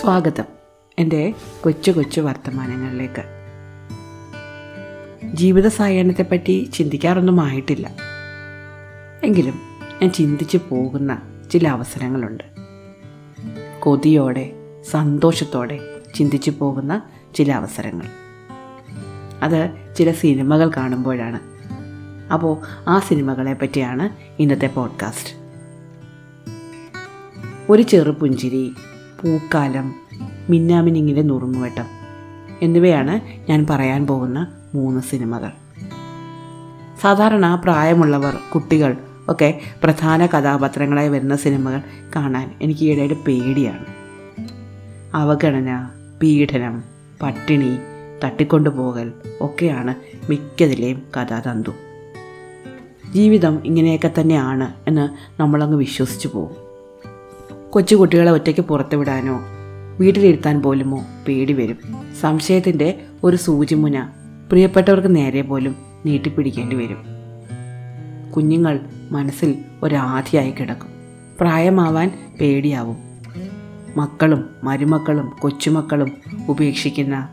സ്വാഗതം. എന്റെ കൊച്ചു കൊച്ചു വർത്തമാനങ്ങളിലേക്ക്. ജീവിത സായാഹ്നത്തെപ്പറ്റി ചിന്തിക്കാറൊന്നും ആയിട്ടില്ല എങ്കിലും ഞാൻ ചിന്തിച്ച് പോകുന്ന ചില അവസരങ്ങളുണ്ട്. കൊതിയോടെ സന്തോഷത്തോടെ ചിന്തിച്ച് പോകുന്ന ചില അവസരങ്ങൾ. അത് ചില സിനിമകൾ കാണുമ്പോഴാണ്. അപ്പോൾ ആ സിനിമകളെ പറ്റിയാണ് ഇന്നത്തെ പോഡ്കാസ്റ്റ്. ഒരു ചെറുപുഞ്ചിരി പൂക്കാലം മിന്നാമിനിങ്ങിന്റെ നുറുങ്ങുവെട്ടം എന്നിവയാണ് ഞാൻ പറയാൻ പോകുന്ന മൂന്ന് സിനിമകൾ. സാധാരണ പ്രായമുള്ളവർ കുട്ടികൾ ഒക്കെ പ്രധാന കഥാപാത്രങ്ങളായി വരുന്ന സിനിമകൾ കാണാൻ എനിക്ക് ഈയിടെയായിട്ട് പേടിയാണ്. അവഗണന പീഡനം പട്ടിണി തട്ടിക്കൊണ്ടുപോകൽ ഒക്കെയാണ് മിക്കതിലെയും കഥാതന്തു. ജീവിതം ഇങ്ങനെയൊക്കെ തന്നെയാണ് എന്ന് നമ്മളങ്ങ് വിശ്വസിച്ചു പോകും. കൊച്ചു കുട്ടികളെ ഒറ്റയ്ക്ക് പുറത്തു വിടാനോ വീട്ടിലിരുത്താൻ പോലുമോ പേടി വരും. സംശയത്തിന്റെ ഒരു സൂചിമുന പ്രിയപ്പെട്ടവർക്ക് നേരെ പോലും നീട്ടിപ്പിടിക്കേണ്ടി വരും. കുഞ്ഞുങ്ങൾ മനസ്സിൽ ഒരാധിയായി കിടക്കും. പ്രായമാവാൻ പേടിയാവും. മക്കളും മരുമക്കളും കൊച്ചുമക്കളും ഉപേക്ഷിക്കുന്ന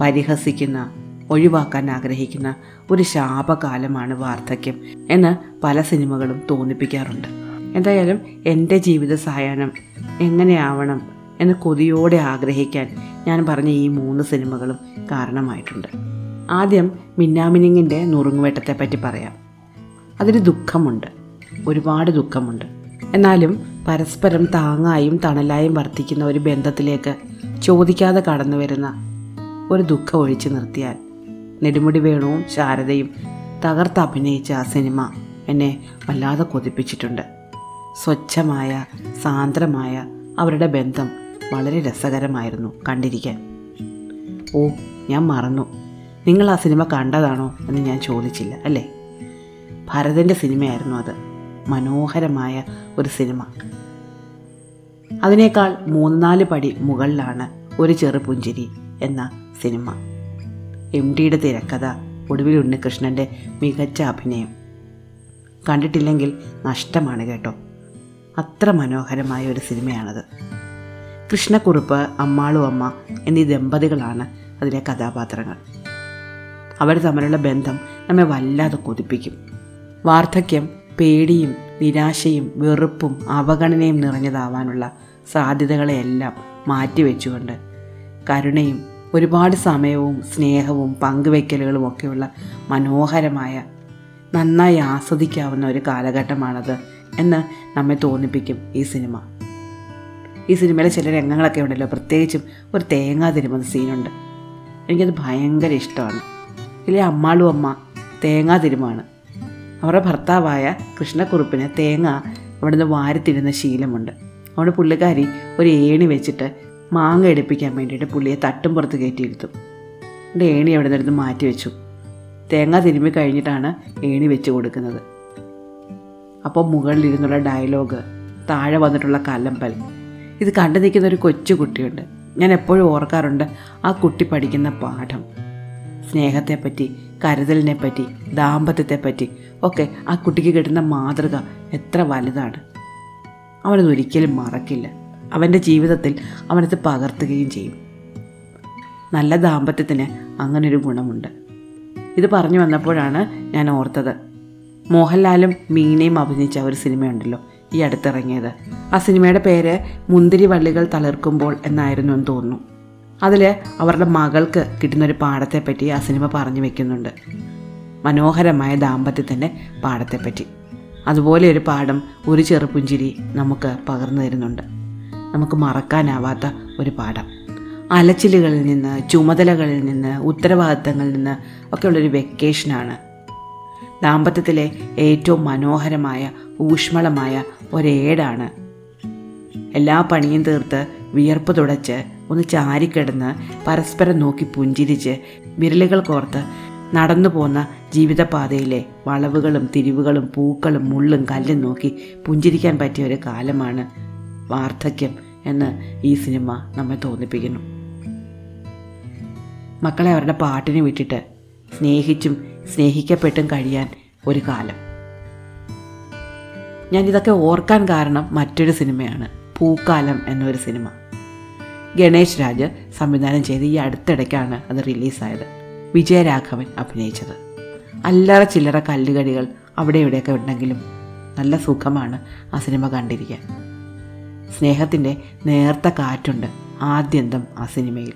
പരിഹസിക്കുന്ന ഒഴിവാക്കാൻ ആഗ്രഹിക്കുന്ന ഒരു ശാപകാലമാണ് വാർദ്ധക്യം എന്ന് പല സിനിമകളും തോന്നിപ്പിക്കാറുണ്ട്. എന്തായാലും എന്റെ ജീവിത സായാഹ്നം എങ്ങനെയാവണം എന്ന് കൊതിയോടെ ആഗ്രഹിക്കാൻ ഞാൻ പറഞ്ഞ ഈ മൂന്ന് സിനിമകളും കാരണമായിട്ടുണ്ട്. ആദ്യം മിന്നാമിനിങ്ങിന്റെ നുറുങ്ങുവേട്ടത്തെ പറ്റി പറയാം. അതിന് ദുഃഖമുണ്ട്. ഒരുപാട് ദുഃഖമുണ്ട്. എന്നാലും പരസ്പരം താങ്ങായും തണലായും വർത്തിക്കുന്ന ഒരു ബന്ധത്തിലേക്ക് ചോദിക്കാതെ കടന്നു വരുന്ന ഒരു ദുഃഖം ഒഴിച്ചു നിർത്തിയാൽ നെടുമുടി വേണുവും ശാരദയും തകർത്ത് അഭിനയിച്ച ആ സിനിമ എന്നെ വല്ലാതെ കൊതിപ്പിച്ചിട്ടുണ്ട്. സ്വച്ഛമായ സാന്ദ്രമായ അവരുടെ ബന്ധം വളരെ രസകരമായിരുന്നു കണ്ടിരിക്കാൻ. ഓ ഞാൻ മറന്നു. നിങ്ങൾ ആ സിനിമ കണ്ടതാണോ എന്ന് ഞാൻ ചോദിച്ചില്ല അല്ലേ? ഭരതന്റെ സിനിമയായിരുന്നു അത്. മനോഹരമായ ഒരു സിനിമ. അതിനേക്കാൾ മൂന്നാൽ പടി മുകളിലാണ് ഒരു ചെറുപുഞ്ചിരി എന്ന സിനിമ. എം ഡിയുടെ തിരക്കഥ ഒടുവിൽ ഉണ്ണികൃഷ്ണന്റെ മികച്ച അഭിനയം. കണ്ടിട്ടില്ലെങ്കിൽ നഷ്ടമാണ് കേട്ടോ. അത്ര മനോഹരമായ ഒരു സിനിമയാണത്. കൃഷ്ണക്കുറുപ്പ് അമ്മാളും അമ്മ എന്നീ ദമ്പതികളാണ് അതിലെ കഥാപാത്രങ്ങൾ. അവർ തമ്മിലുള്ള ബന്ധം നമ്മെ വല്ലാതെ കൊതിപ്പിക്കും. വാർദ്ധക്യം പേടിയും നിരാശയും വെറുപ്പും അവഗണനയും നിറഞ്ഞതാവാനുള്ള സാധ്യതകളെയെല്ലാം മാറ്റിവെച്ചുകൊണ്ട് കരുണയും ഒരുപാട് സമയവും സ്നേഹവും പങ്കുവെക്കലുകളും ഒക്കെയുള്ള മനോഹരമായ നന്നായി ആസ്വദിക്കാവുന്ന ഒരു കാലഘട്ടമാണത് എന്ന് നമ്മെ തോന്നിപ്പിക്കും ഈ സിനിമ. ഈ സിനിമയിലെ ചില രംഗങ്ങളൊക്കെ ഉണ്ടല്ലോ. പ്രത്യേകിച്ചും ഒരു തേങ്ങാ തിരുമുന്ന സീനുണ്ട്. എനിക്കത് ഭയങ്കര ഇഷ്ടമാണ്. ഇതിലെ അമ്മാളും അമ്മ തേങ്ങാ തിരുമാണ്. അവരുടെ ഭർത്താവായ കൃഷ്ണക്കുറുപ്പിന് തേങ്ങ അവിടുന്ന് വാരിത്തിരുന്ന ശീലമുണ്ട്. അതുകൊണ്ട് പുള്ളിക്കാരി ഒരു ഏണി വെച്ചിട്ട് മാങ്ങ എടുപ്പിക്കാൻ വേണ്ടിയിട്ട് പുള്ളിയെ തട്ടും പുറത്ത് കയറ്റിയിരുത്തും. എന്നിട്ട് ഏണി അവിടെ നിന്നെടുത്ത് മാറ്റി വെച്ചു തേങ്ങ തിരുമ്മി കഴിഞ്ഞിട്ടാണ് ഏണി വെച്ച് കൊടുക്കുന്നത്. അപ്പോൾ മുകളിലിരുന്നുള്ള ഡയലോഗ് താഴെ വന്നിട്ടുള്ള കലമ്പൽ. ഇത് കണ്ടു നിൽക്കുന്ന ഒരു കൊച്ചു കുട്ടിയുണ്ട്. ഞാൻ എപ്പോഴും ഓർക്കാറുണ്ട് ആ കുട്ടി പഠിക്കുന്ന പാഠം. സ്നേഹത്തെപ്പറ്റി കരുതലിനെപ്പറ്റി ദാമ്പത്യത്തെപ്പറ്റി ഒക്കെ ആ കുട്ടിക്ക് കിട്ടുന്ന മാതൃക എത്ര വലുതാണ്. അവനത് ഒരിക്കലും മറക്കില്ല. അവന്റെ ജീവിതത്തിൽ അവനത് പകർത്തുകയും ചെയ്യും. നല്ല ദാമ്പത്യത്തിന് അങ്ങനൊരു ഗുണമുണ്ട്. ഇത് പറഞ്ഞു വന്നപ്പോഴാണ് ഞാൻ ഓർത്തത്. മോഹൻലാലും മീനയും അഭിനയിച്ച ഒരു സിനിമയുണ്ടല്ലോ ഈ അടുത്തിറങ്ങിയത്. ആ സിനിമയുടെ പേര് മുന്തിരി വള്ളികൾ തളിർക്കുമ്പോൾ എന്നായിരുന്നു എന്ന് തോന്നുന്നു. അതിൽ അവരുടെ മകൾക്ക് കിട്ടുന്നൊരു പാഠത്തെപ്പറ്റി ആ സിനിമ പറഞ്ഞു വെക്കുന്നുണ്ട്. മനോഹരമായ ദാമ്പത്യത്തിന്റെ പാഠത്തെപ്പറ്റി. അതുപോലെ ഒരു പാഠം ഒരു ചെറുപുഞ്ചിരി നമുക്ക് പകർന്നു തരുന്നുണ്ട്. നമുക്ക് മറക്കാനാവാത്ത ഒരു പാഠം. അലച്ചിലുകളിൽ നിന്ന് ചുമതലകളിൽ നിന്ന് ഉത്തരവാദിത്തങ്ങളിൽ നിന്ന് ഒക്കെയുള്ളൊരു വെക്കേഷനാണ് ദാമ്പത്യത്തിലെ ഏറ്റവും മനോഹരമായ ഊഷ്മളമായ ഒരേടാണ്. എല്ലാ പണിയും തീർത്ത് വിയർപ്പ് തുടച്ച് ഒന്ന് ചാരിക്കിടന്ന് പരസ്പരം നോക്കി പുഞ്ചിരിച്ച് വിരലുകൾ കോർത്ത് നടന്നു പോന്ന ജീവിതപാതയിലെ വളവുകളും തിരിവുകളും പൂക്കളും മുള്ളും കല്ലും നോക്കി പുഞ്ചിരിക്കാൻ പറ്റിയ ഒരു കാലമാണ് വാർദ്ധക്യം എന്ന് ഈ സിനിമ നമ്മെ തോന്നിപ്പിക്കുന്നു. മക്കളെ അവരുടെ പാട്ടിനെ വിട്ടിട്ട് സ്നേഹിച്ചും സ്നേഹിക്കപ്പെട്ടും കഴിയാൻ ഒരു കാലം. ഞാൻ ഇതൊക്കെ ഓർക്കാൻ കാരണം മറ്റൊരു സിനിമയാണ് പൂക്കാലം എന്നൊരു സിനിമ. ഗണേഷ് രാജ് സംവിധാനം ചെയ്ത് ഈ അടുത്തിടയ്ക്കാണ് അത് റിലീസായത്. വിജയരാഘവൻ അഭിനയിച്ചത്. അല്ലറ ചില്ലറ കല്ലുകടികൾ അവിടെ ഇവിടെയൊക്കെ ഉണ്ടെങ്കിലും നല്ല സുഖമാണ് ആ സിനിമ കണ്ടിരിക്കാൻ. സ്നേഹത്തിന്റെ നേർത്ത കാറ്റുണ്ട് ആദ്യന്തം ആ സിനിമയിൽ.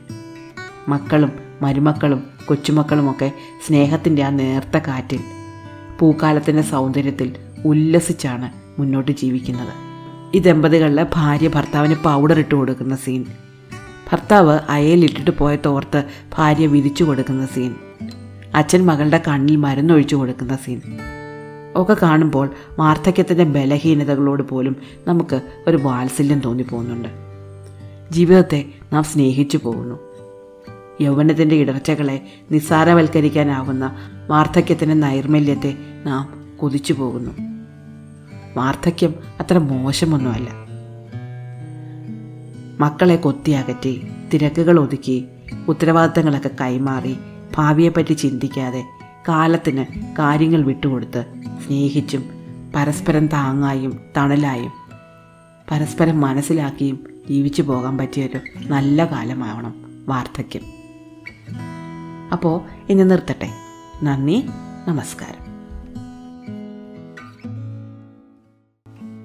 മക്കളും മരുമക്കളും കൊച്ചുമക്കളുമൊക്കെ സ്നേഹത്തിന്റെ ആ നേർത്ത കാറ്റിൽ പൂക്കാലത്തിന്റെ സൗന്ദര്യത്തിൽ ഉല്ലസിച്ചാണ് മുന്നോട്ട് ജീവിക്കുന്നത്. ഈ ദമ്പതികളിലെ ഭാര്യ ഭർത്താവിന് പൗഡർ ഇട്ട് കൊടുക്കുന്ന സീൻ ഭർത്താവ് അയലിട്ടിട്ട് പോയ തോർത്ത് ഭാര്യ വിരിച്ചു കൊടുക്കുന്ന സീൻ അച്ഛൻ മകളുടെ കണ്ണിൽ മരുന്നൊഴിച്ചു കൊടുക്കുന്ന സീൻ ഒക്കെ കാണുമ്പോൾ വാർദ്ധക്യത്തിന്റെ ബലഹീനതകളോട് പോലും നമുക്ക് ഒരു വാത്സല്യം തോന്നിപ്പോകുന്നുണ്ട്. ജീവിതത്തെ നാം സ്നേഹിച്ചു പോകുന്നു. യൗവനത്തിന്റെ ഇടർച്ചകളെ നിസ്സാരവൽക്കരിക്കാനാവുന്ന വാർദ്ധക്യത്തിന്റെ നൈർമല്യത്തെ നാം കൊതിച്ചു പോകുന്നു. വാർദ്ധക്യം അത്ര മോശമൊന്നുമല്ല. മക്കളെ കൊത്തിയകറ്റി തിരക്കുകൾ ഒതുക്കി ഉത്തരവാദിത്തങ്ങളൊക്കെ കൈമാറി ഭാവിയെപ്പറ്റി ചിന്തിക്കാതെ കാലത്തിന് കാര്യങ്ങൾ വിട്ടുകൊടുത്ത് സ്നേഹിച്ചും പരസ്പരം താങ്ങായും തണലായും പരസ്പരം മനസ്സിലാക്കിയും ജീവിച്ചു പോകാൻ പറ്റിയൊരു നല്ല കാലമാവണം വാർദ്ധക്യം അപ്പോൾ ഇനി നിർത്തട്ടെ. നന്ദി നമസ്കാരം.